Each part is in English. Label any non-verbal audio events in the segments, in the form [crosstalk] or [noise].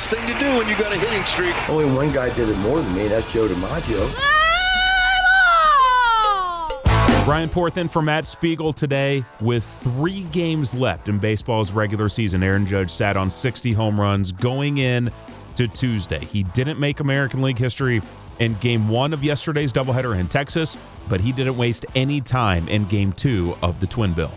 Best thing to do when you got a hitting streak. Only one guy did it more than me. That's Joe DiMaggio. Ryan Porth in for Matt Spiegel today. With three games left in baseball's regular season, Aaron Judge sat on 60 home runs going in to Tuesday. He didn't make American League history in game one of yesterday's doubleheader in Texas, but he didn't waste any time in game two of the Twin Bill.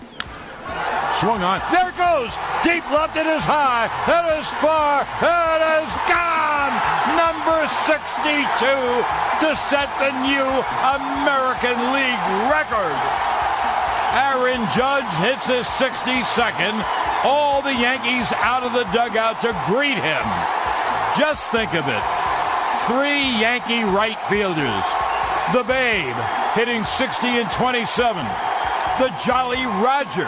Swung on. There it goes. Deep left. It is high. It is far. It is gone. Number 62 to set the new American League record. Aaron Judge hits his 62nd. All the Yankees out of the dugout to greet him. Just think of it. Three Yankee right fielders. The Babe hitting 60 and 27. The Jolly Roger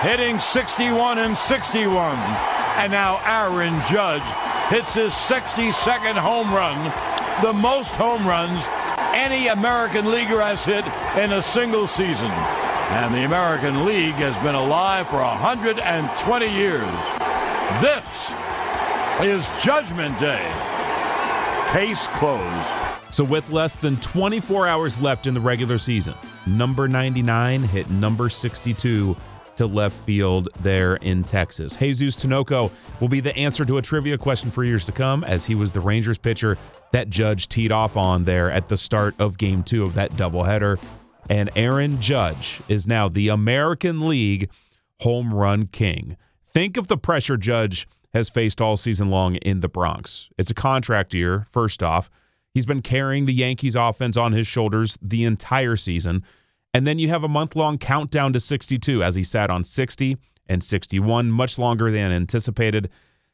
hitting 61 and 61. And now Aaron Judge hits his 62nd home run, the most home runs any American leaguer has hit in a single season. And the American League has been alive for 120 years. This is Judgment Day. Case closed. So, with less than 24 hours left in the regular season, number 99 hit number 62 to left field there in Texas. Jesus Tinoco will be the answer to a trivia question for years to come, as he was the Rangers pitcher that Judge teed off on there at the start of game two of that doubleheader. And Aaron Judge is now the American League home run king. Think of the pressure Judge has faced all season long in the Bronx. It's a contract year, first off. He's been carrying the Yankees offense on his shoulders the entire season. And then you have a month long countdown to 62 as he sat on 60 and 61, much longer than anticipated.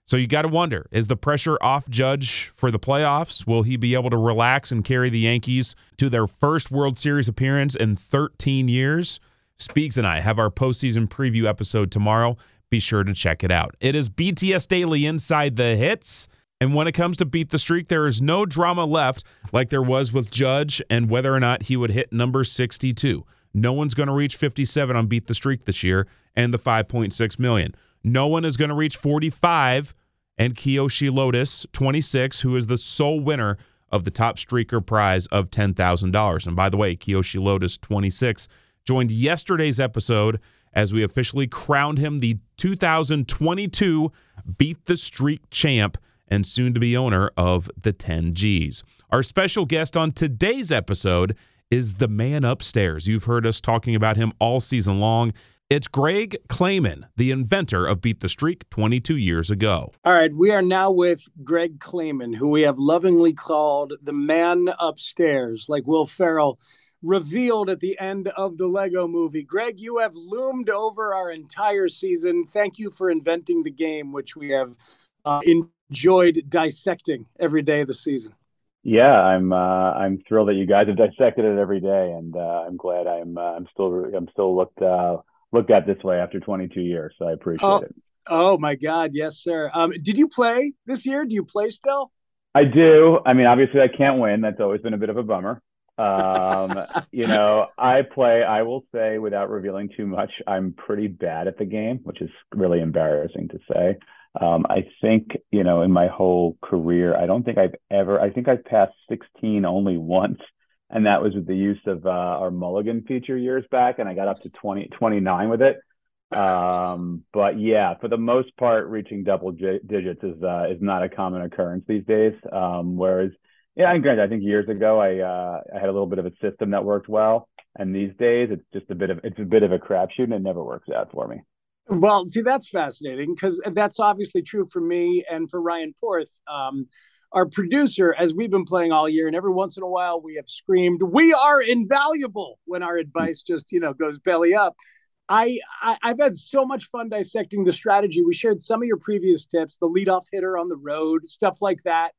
So you got to wonder is the pressure off Judge for the playoffs? Will he be able to relax and carry the Yankees to their first World Series appearance in 13 years? Speaks and I have our postseason preview episode tomorrow. Be sure to check it out. It is BTS Daily Inside the Hits. And when it comes to beat the streak, there is no drama left like there was with Judge and whether or not he would hit number 62. No one's going to reach 57 on beat the streak this year and the 5.6 million. No one is going to reach 45 and Kiyoshi Lotus 26, who is the sole winner of the top streaker prize of $10,000. And by the way, Kiyoshi Lotus 26 joined yesterday's episode as we officially crowned him the 2022 Beat the Streak champ and soon to be owner of the 10Gs. Our special guest on today's episode is the man upstairs. You've heard us talking about him all season long. It's Gregg Klaymann, the inventor of Beat the Streak 22 years ago. All right, we are now with Gregg Klaymann, who we have lovingly called the man upstairs, like Will Ferrell revealed at the end of the Lego movie. Gregg, you have loomed over our entire season. Thank you for inventing the game, which we have uh, enjoyed dissecting every day of the season. Yeah, I'm uh, I'm thrilled that you guys have dissected it every day, and uh, I'm glad I'm uh, I'm still I'm still looked uh, looked at this way after 22 years. So I appreciate oh, it. Oh my God, yes, sir. Um, did you play this year? Do you play still? I do. I mean, obviously, I can't win. That's always been a bit of a bummer. Um, [laughs] you know, I play. I will say, without revealing too much, I'm pretty bad at the game, which is really embarrassing to say. Um, I think, you know, in my whole career, I don't think I've ever, I think I've passed 16 only [laughs] once. And that was with the use of uh, our mulligan feature years back. And I got up to 20, 29 with it. Um, but yeah, for the most part, reaching double j- digits is, uh, is not a common occurrence these days. Um, whereas, yeah, and granted, I think years ago, I, uh, I had a little bit of a system that worked well. And these days, it's just a bit of, it's a bit of a crapshoot and it never works out for me. Well, see, that's fascinating because that's obviously true for me and for Ryan Porth, um, our producer, as we've been playing all year. And every once in a while, we have screamed, "We are invaluable!" when our advice just, you know, goes belly up. I, I have had so much fun dissecting the strategy. We shared some of your previous tips, the leadoff hitter on the road, stuff like that.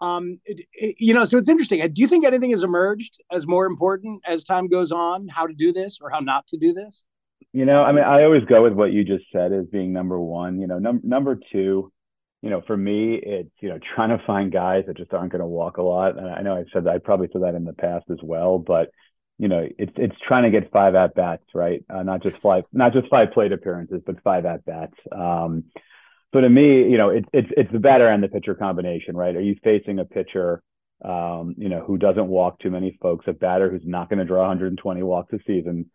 Um, it, it, you know, so it's interesting. Do you think anything has emerged as more important as time goes on? How to do this or how not to do this? You know, I mean, I always go with what you just said as being number one. You know, num- number two, you know, for me, it's you know [laughs] trying to find guys that just aren't going to walk a lot. And I know I've said that I probably said that in the past as well, but you know, it's it's trying to get five at bats, right? Uh, not just five, not just five plate appearances, but five at bats. Um, so to me, you know, it's it's it's the batter and the pitcher combination, right? Are you facing a pitcher, um, you know, who doesn't walk too many folks, a batter who's not going to draw 120 walks a season,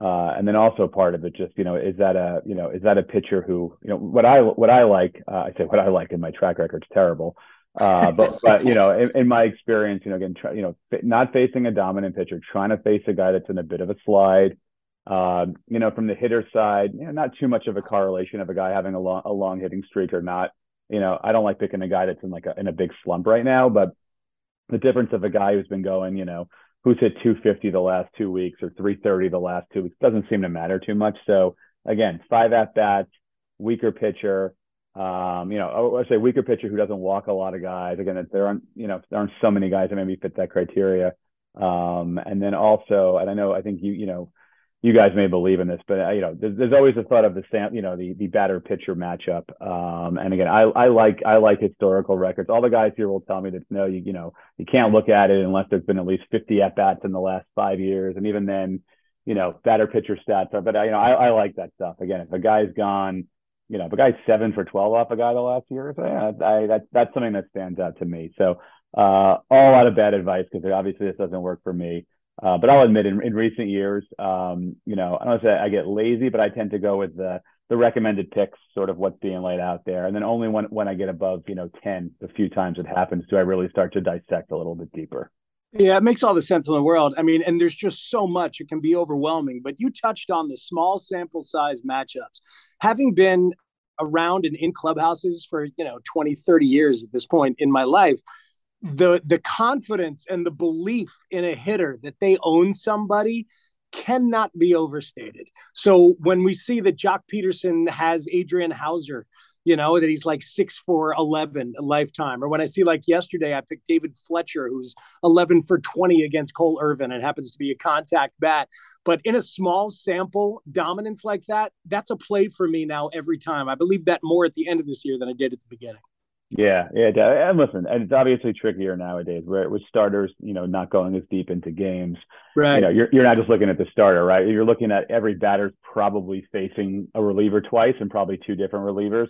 uh, and then also part of it, just you know, is that a you know, is that a pitcher who you know what I what I like? Uh, I say what I like, and my track record's terrible. Uh, but [laughs] but you know, in, in, my experience, you know, again, try, you know, not facing a dominant pitcher, trying to face a guy that's in a bit of a slide, um, you know, from the hitter side, you know, not too much of a correlation of a guy having a long, a long hitting streak or not. You know, I don't like picking a guy that's in like a, in a big slump right now, but the difference of a guy who's been going, you know, who's hit 250 the last two weeks or 330 the last two weeks doesn't seem to matter too much. So again, five at bats, weaker pitcher. Um, you know, I say weaker pitcher who doesn't walk a lot of guys. Again, there aren't, you know, there aren't so many guys that maybe fit that criteria. Um, and then also, and I know, I think you, you know, you guys may believe in this, but uh, you know, there's, there's, always the thought of the stamp, you know, the the batter pitcher matchup. Um, and again, I, I like I like historical records. All the guys here will tell me that no, you you know, you can't look at it unless there's been at least 50 at bats in the last five years, and even then, you know, batter pitcher stats are. But uh, you know, I, I like that stuff. Again, if a guy's gone, you know, if a guy's seven for 12 off a guy the last year, so yeah, I, that that's something that stands out to me. So uh, all out of bad advice because obviously this doesn't work for me. Uh, but I'll admit, in, in recent years, um, you know, I don't say I get lazy, but I tend to go with the the recommended picks, sort of what's being laid out there, and then only when when I get above, you know, ten, a few times it happens, do I really start to dissect a little bit deeper. Yeah, it makes all the sense in the world. I mean, and there's just so much; it can be overwhelming. But you touched on the small sample size matchups. Having been around and in clubhouses for you know 20 30 years at this point in my life the the confidence and the belief in a hitter that they own somebody cannot be overstated. So when we see that Joc Pederson has Adrian Houser, you know, that he's like six for 11 a lifetime. Or when I see like yesterday, I picked David Fletcher, who's 11 for 20 against Cole Irvin and happens to be a contact bat. But in a small sample dominance like that, that's a play for me now every time. I believe that more at the end of this year than I did at the beginning. Yeah, yeah, and listen, and it's obviously trickier nowadays, where with starters, you know, not going as deep into games. Right. You know, you're you're not just looking at the starter, right? You're looking at every batter's probably facing a reliever twice and probably two different relievers.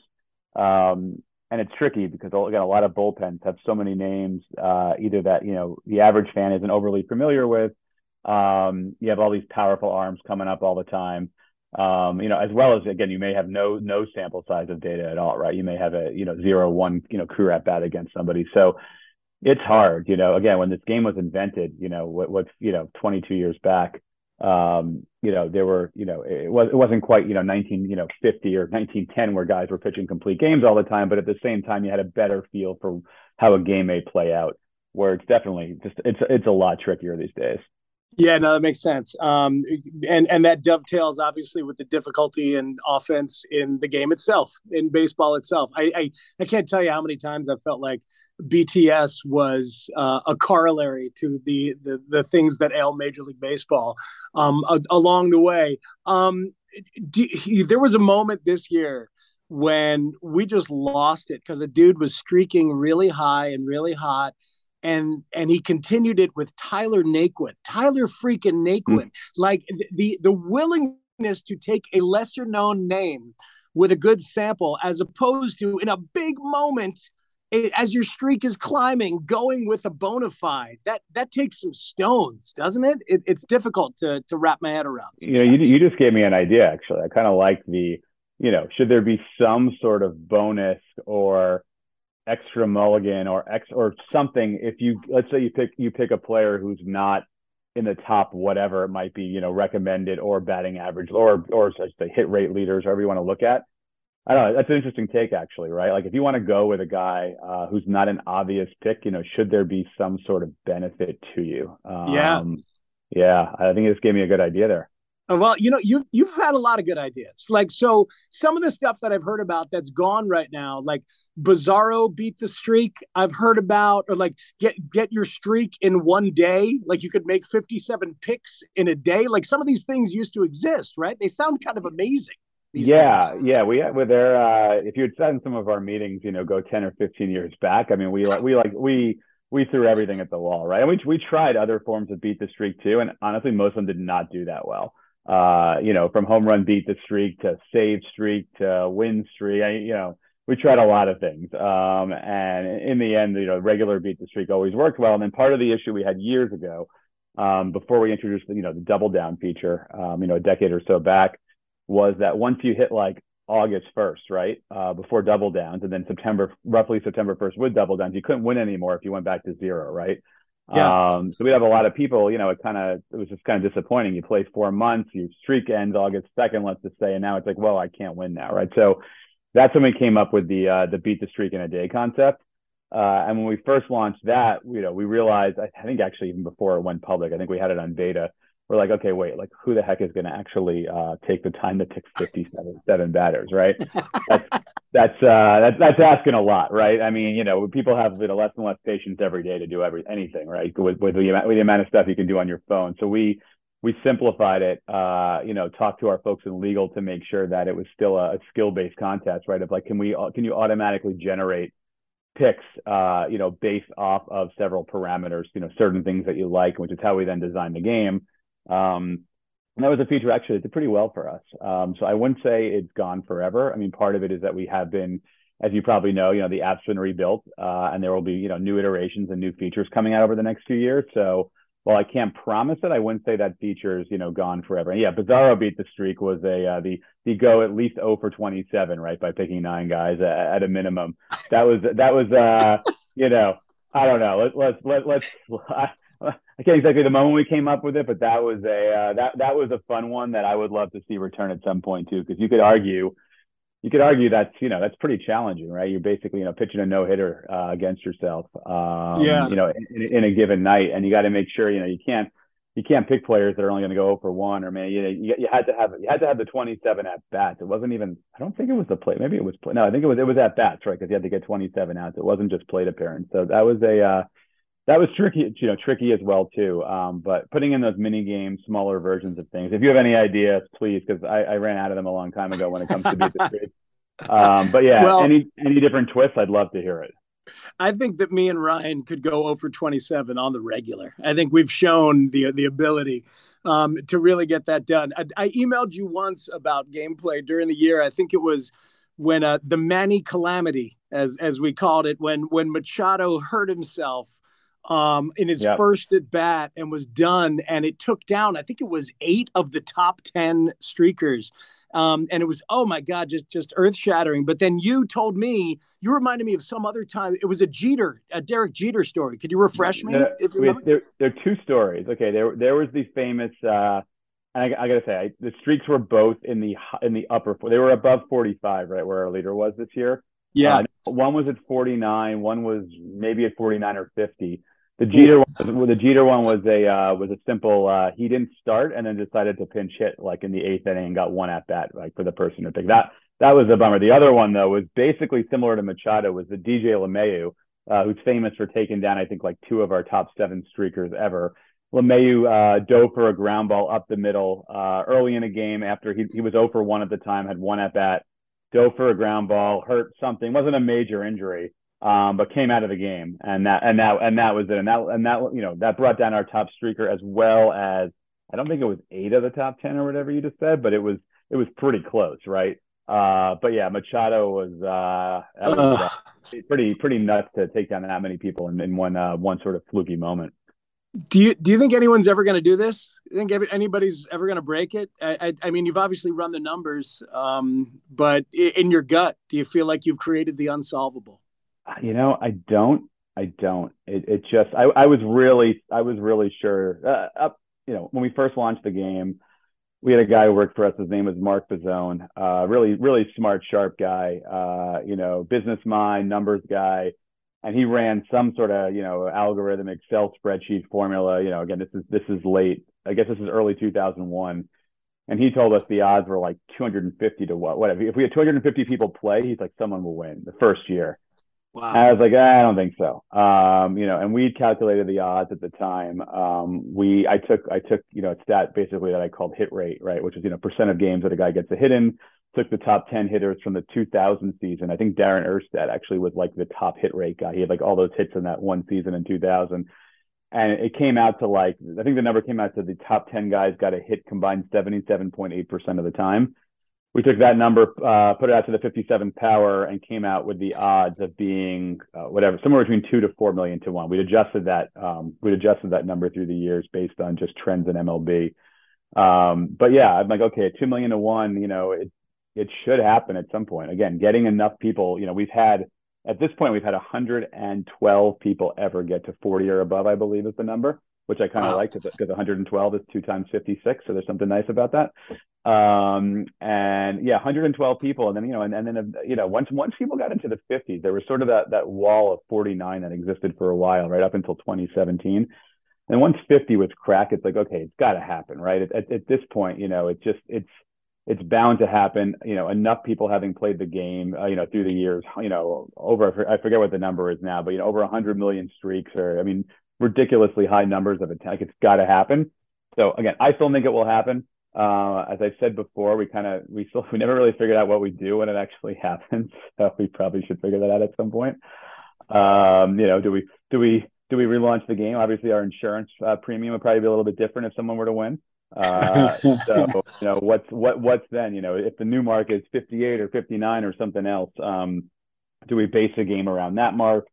Um, and it's tricky because again, a lot of bullpens have so many names, uh, either that you know the average fan isn't overly familiar with. Um, you have all these powerful arms coming up all the time um, you know, as well as again, you may have no no sample size of data at all, right? You may have a you know zero one you know career at bat against somebody, so it's hard. You know, again, when this game was invented, you know, what what's you know 22 years back, um, you know, there were you know it was it wasn't quite you know 19 you know 50 or 1910 where guys were pitching complete games all the time, but at the same time, you had a better feel for how a game may play out. Where it's definitely just it's it's a lot trickier these days. Yeah, no, that makes sense. Um, and and that dovetails obviously with the difficulty in offense in the game itself, in baseball itself. I I, I can't tell you how many times I felt like BTS was uh, a corollary to the, the the things that ail Major League Baseball um, a, along the way. Um, do, he, there was a moment this year when we just lost it because a dude was streaking really high and really hot and and he continued it with Tyler Naquin. Tyler freaking Naquin. Mm. Like the the willingness to take a lesser known name with a good sample as opposed to in a big moment as your streak is climbing going with a bona fide that that takes some stones doesn't it, it it's difficult to to wrap my head around sometimes. you know you, you just gave me an idea actually i kind of like the you know should there be some sort of bonus or extra mulligan or X or something if you let's say you pick you pick a player who's not in the top whatever it might be you know recommended or batting average or or such the hit rate leaders however you want to look at. I don't know that's an interesting take actually right? Like if you want to go with a guy uh, who's not an obvious pick you know should there be some sort of benefit to you? Um, yeah yeah I think this gave me a good idea there Well, you know, you've you've had a lot of good ideas. Like so, some of the stuff that I've heard about that's gone right now, like Bizarro beat the streak. I've heard about, or like get get your streak in one day. Like you could make fifty seven picks in a day. Like some of these things used to exist, right? They sound kind of amazing. Yeah, things. yeah. We were there. Uh, if you had said in some of our meetings, you know, go ten or fifteen years back. I mean, we like we like we we threw everything at the wall, right? And we we tried other forms of beat the streak too, and honestly, most of them did not do that well uh, you know, from home run beat the streak to save streak to win streak. I, you know, we tried a lot of things. Um, and in the end, you know, regular beat the streak always worked well. And then part of the issue we had years ago, um, before we introduced, you know, the double down feature, um, you know, a decade or so back, was that once you hit like August 1st, right, uh, before double downs, and then September, roughly September 1st with double downs, you couldn't win anymore if you went back to zero, right? Yeah. Um, so we have a lot of people, you know, it kind of, it was just kind of disappointing. You play four months, your streak ends August 2nd, let's just say, and now it's like, well, I can't win now, right? So that's when we came up with the, uh, the beat the streak in a day concept. Uh, and when we first launched that, you know, we realized, I think actually even before it went public, I think we had it on beta. We're like, okay, wait, like who the heck is going to actually uh, take the time to pick 57 seven batters, right? That's, [laughs] that's uh that's that's asking a lot, right? I mean, you know, people have you know, less and less patience every day to do every anything, right? With with the, with the amount of stuff you can do on your phone. So we we simplified it, uh, you know, talked to our folks in legal to make sure that it was still a, a skill-based contest, right? Of like, can we can you automatically generate picks, uh, you know, based off of several parameters, you know, certain things that you like, which is how we then designed the game. Um, and that was a feature actually that did pretty well for us. Um, so I wouldn't say it's gone forever. I mean, part of it is that we have been, as you probably know, you know, the app's been rebuilt, uh, and there will be, you know, new iterations and new features coming out over the next few years. So while I can't promise it, I wouldn't say that feature is, you know, gone forever. And yeah, Bizarro beat the streak was a uh, the the go at least 0 for 27, right, by picking nine guys at, at a minimum. That was that was uh, you know, I don't know. Let, let's let, let's I can't exactly the moment we came up with it, but that was a uh, that that was a fun one that I would love to see return at some point too, because you could argue, you could argue that's you know that's pretty challenging, right? You're basically you know pitching a no hitter uh, against yourself, um, yeah. You know, in, in, a given night, and you got to make sure you know you can't you can't pick players that are only going to go for one, or man, you know, you, you had to have you had to have the 27 at bats. It wasn't even I don't think it was the play. Maybe it was play. No, I think it was it was at bats, right? Because you had to get 27 outs. It wasn't just plate appearance. So that was a uh, that was tricky, you know, tricky as well too. Um, but putting in those mini games, smaller versions of things. If you have any ideas, please, because I, I, ran out of them a long time ago when it comes to beat the streak. Um, but yeah, well, any any different twists, I'd love to hear it. I think that me and Ryan could go over 27 on the regular. I think we've shown the the ability um, to really get that done. I, I, emailed you once about gameplay during the year. I think it was when uh, the Manny calamity, as as we called it, when when Machado hurt himself um, in his yep. first at bat and was done. And it took down, I think it was eight of the top 10 streakers. Um, and it was, oh my God, just, just earth shattering. But then you told me, you reminded me of some other time. It was a Jeter, a Derek Jeter story. Could you refresh me? if you there, there are two stories. Okay. There, there was the famous, uh, and I, I, gotta say, I, the streaks were both in the in the upper. They were above 45, right, where our leader was this year. Yeah. Uh, one was at 49. One was maybe at 49 or 50. The Jeter one, the Jeter one was a uh, was a simple. Uh, he didn't start and then decided to pinch hit like in the eighth inning and got one at bat like for the person to pick. That that was a bummer. The other one though was basically similar to Machado. Was the DJ LeMahieu, uh, who's famous for taking down I think like two of our top seven streakers ever. LeMahieu uh, dove for a ground ball up the middle uh, early in a game after he, he was 0 for 1 at the time, had one at bat, dove for a ground ball, hurt something, wasn't a major injury um, but came out of the game, and that and that and that was it, and that and that you know that brought down our top streaker as well as I don't think it was eight of the top ten or whatever you just said, but it was it was pretty close, right? Uh, but yeah, Machado was, uh, was uh, pretty pretty nuts to take down that many people in, in one uh, one sort of fluky moment. Do you do you think anyone's ever going to do this? You think anybody's ever going to break it? I, I, I, mean, you've obviously run the numbers, um, but in your gut, do you feel like you've created the unsolvable? You know, I don't. I don't. It, it just. I, I was really. I was really sure. Uh, up. You know, when we first launched the game, we had a guy who worked for us. His name was Mark Pizzone. Uh, really, really smart, sharp guy. Uh, you know, business mind, numbers guy, and he ran some sort of you know algorithm Excel spreadsheet formula. You know, again, this is this is late. I guess this is early 2001 and he told us the odds were like 250 to what whatever. If we had 250 people play, he's like someone will win the first year. Wow. I was like, ah, I don't think so. Um, you know, and we calculated the odds at the time. Um, we, I took, I took, you know, a stat basically that I called hit rate, right, which is you know percent of games that a guy gets a hit in. Took the top 10 hitters from the 2000 season. I think Darin Erstad actually was like the top hit rate guy. He had like all those hits in that one season in 2000 and it came out to like I think the number came out to the top ten guys got a hit combined seventy seven point eight percent of the time we took that number, uh, put it out to the 57th power, and came out with the odds of being uh, whatever, somewhere between two to four million to one. We'd adjusted that, um, we'd adjusted that number through the years based on just trends in MLB. Um, but yeah, I'm like, okay, two million to one, you know, it it should happen at some point. Again, getting enough people, you know, we've had at this point we've had 112 people ever get to 40 or above, I believe is the number which I kind of wow. like because 112 is two times 56. So there's something nice about that. Um, and yeah, 112 people. And then, you know, and, and then, you know, once, once people got into the 50s, there was sort of that, that wall of 49 that existed for a while, right up until 2017. And once 50 was crack, it's like, okay, it's got to happen, right? At, at, at this point, you know, it just, it's, it's bound to happen. You know, enough people having played the game, uh, you know, through the years, you know, over, I forget what the number is now, but, you know, over 100 million streaks or, I mean, ridiculously high numbers of attack. It's got to happen. So again, I still think it will happen. Uh, as I said before, we kind of we still [laughs] we never really figured out what we do when it actually [laughs] happens. So we probably should figure that out at some point. Um, you know, do we do we do we relaunch the game? Obviously, our insurance uh, premium would probably be a little bit different if someone were to win. Uh, [laughs] so you know, what's what what's then? You know, if the new mark is 58 or 59 or something else, um, do we base the game around that mark?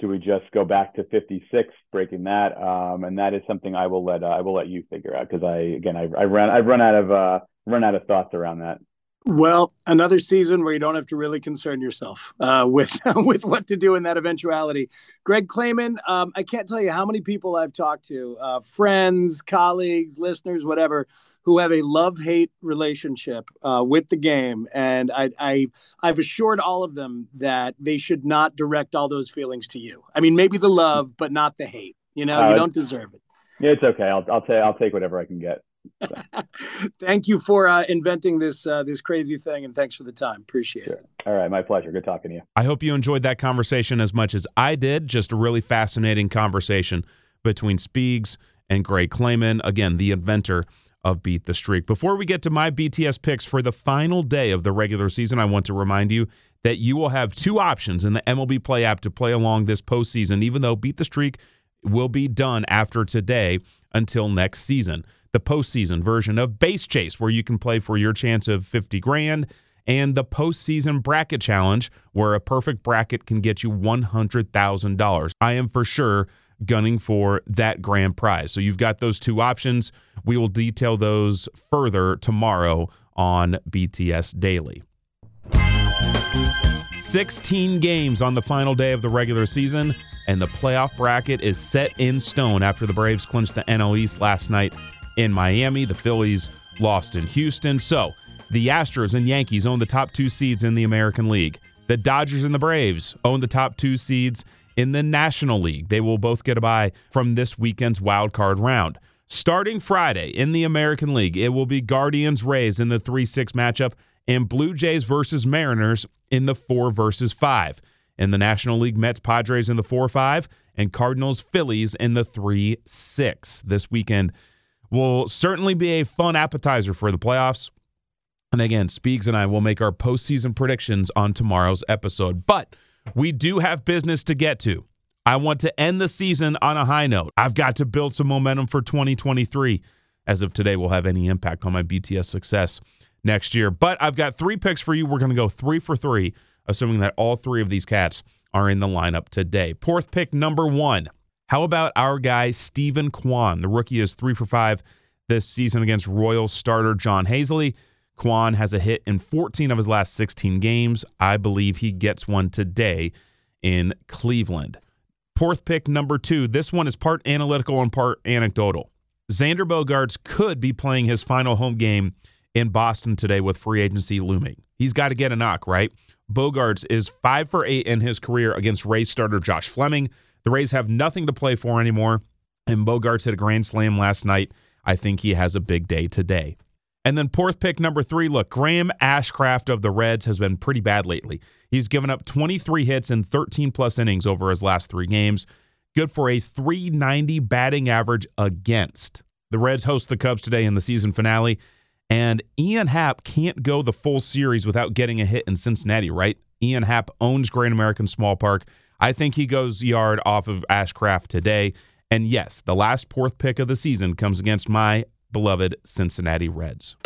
Do we just go back to 56 breaking that? Um, and that is something i will let uh, i will let you figure out because i again I, I ran i've run out of uh, run out of thoughts around that well, another season where you don't have to really concern yourself uh, with [laughs] with what to do in that eventuality. Gregg Klaymann, um, I can't tell you how many people I've talked to, uh, friends, colleagues, listeners, whatever, who have a love hate relationship uh, with the game, and I, I I've assured all of them that they should not direct all those feelings to you. I mean, maybe the love, but not the hate. You know, you uh, don't deserve it. Yeah, it's okay. I'll I'll take I'll take whatever I can get. [laughs] Thank you for uh, inventing this uh, this crazy thing, and thanks for the time. Appreciate sure. it. All right, my pleasure. Good talking to you. I hope you enjoyed that conversation as much as I did. Just a really fascinating conversation between Speaks and Gregg Klaymann, again, the inventor of Beat the Streak. Before we get to my BTS picks for the final day of the regular season, I want to remind you that you will have two options in the MLB Play app to play along this postseason, even though Beat the Streak will be done after today until next season the postseason version of Base Chase, where you can play for your chance of 50 grand, and the postseason bracket challenge, where a perfect bracket can get you $100,000. I am for sure gunning for that grand prize. So you've got those two options. We will detail those further tomorrow on BTS Daily. 16 games on the final day of the regular season, and the playoff bracket is set in stone after the Braves clinched the NL East last night in Miami. The Phillies lost in Houston. So the Astros and Yankees own the top two seeds in the American League. The Dodgers and the Braves own the top two seeds in the National League. They will both get a bye from this weekend's wild card round. Starting Friday in the American League, it will be Guardians Rays in the 3 6 matchup and Blue Jays versus Mariners in the 4 versus 5. In the National League, Mets Padres in the 4 5 and Cardinals Phillies in the 3 6. This weekend, will certainly be a fun appetizer for the playoffs. And again, Speaks and I will make our postseason predictions on tomorrow's episode. But we do have business to get to. I want to end the season on a high note. I've got to build some momentum for 2023. As of today, will have any impact on my BTS success next year. But I've got three picks for you. We're going to go three for three, assuming that all three of these cats are in the lineup today. Porth pick number one how about our guy, Steven Kwan? The rookie is three for five this season against Royal starter Jon Heasley. Kwan has a hit in 14 of his last 16 games. I believe he gets one today in Cleveland. Porth pick number two. This one is part analytical and part anecdotal. Xander Bogaerts could be playing his final home game in Boston today with free agency looming. He's got to get a knock, right? Bogaerts is five for eight in his career against Rays starter Josh Fleming. The Rays have nothing to play for anymore, and Bogaerts hit a grand slam last night. I think he has a big day today. And then Porth pick number three, look, Graham Ashcraft of the Reds has been pretty bad lately. He's given up 23 hits in 13 plus innings over his last three games. Good for a 390 batting average against. The Reds host the Cubs today in the season finale. And Ian Happ can't go the full series without getting a hit in Cincinnati, right? Ian Happ owns Great American Small Park. I think he goes yard off of Ashcraft today. And yes, the last Porth pick of the season comes against my beloved Cincinnati Reds.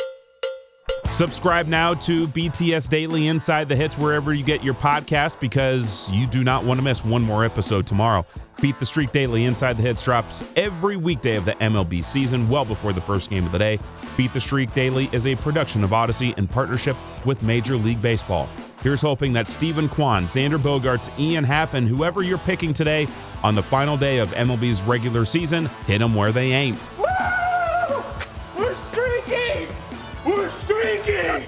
Subscribe now to BTS Daily Inside the Hits wherever you get your podcast because you do not want to miss one more episode tomorrow. Beat the Streak Daily Inside the Hits drops every weekday of the MLB season, well before the first game of the day. Beat the Streak Daily is a production of Audacy in partnership with Major League Baseball. Here's hoping that Steven Kwan, Xander Bogaerts, Ian Happ and, whoever you're picking today on the final day of MLB's regular season, hit them where they ain't. Woo! We're streaking! We're streaking!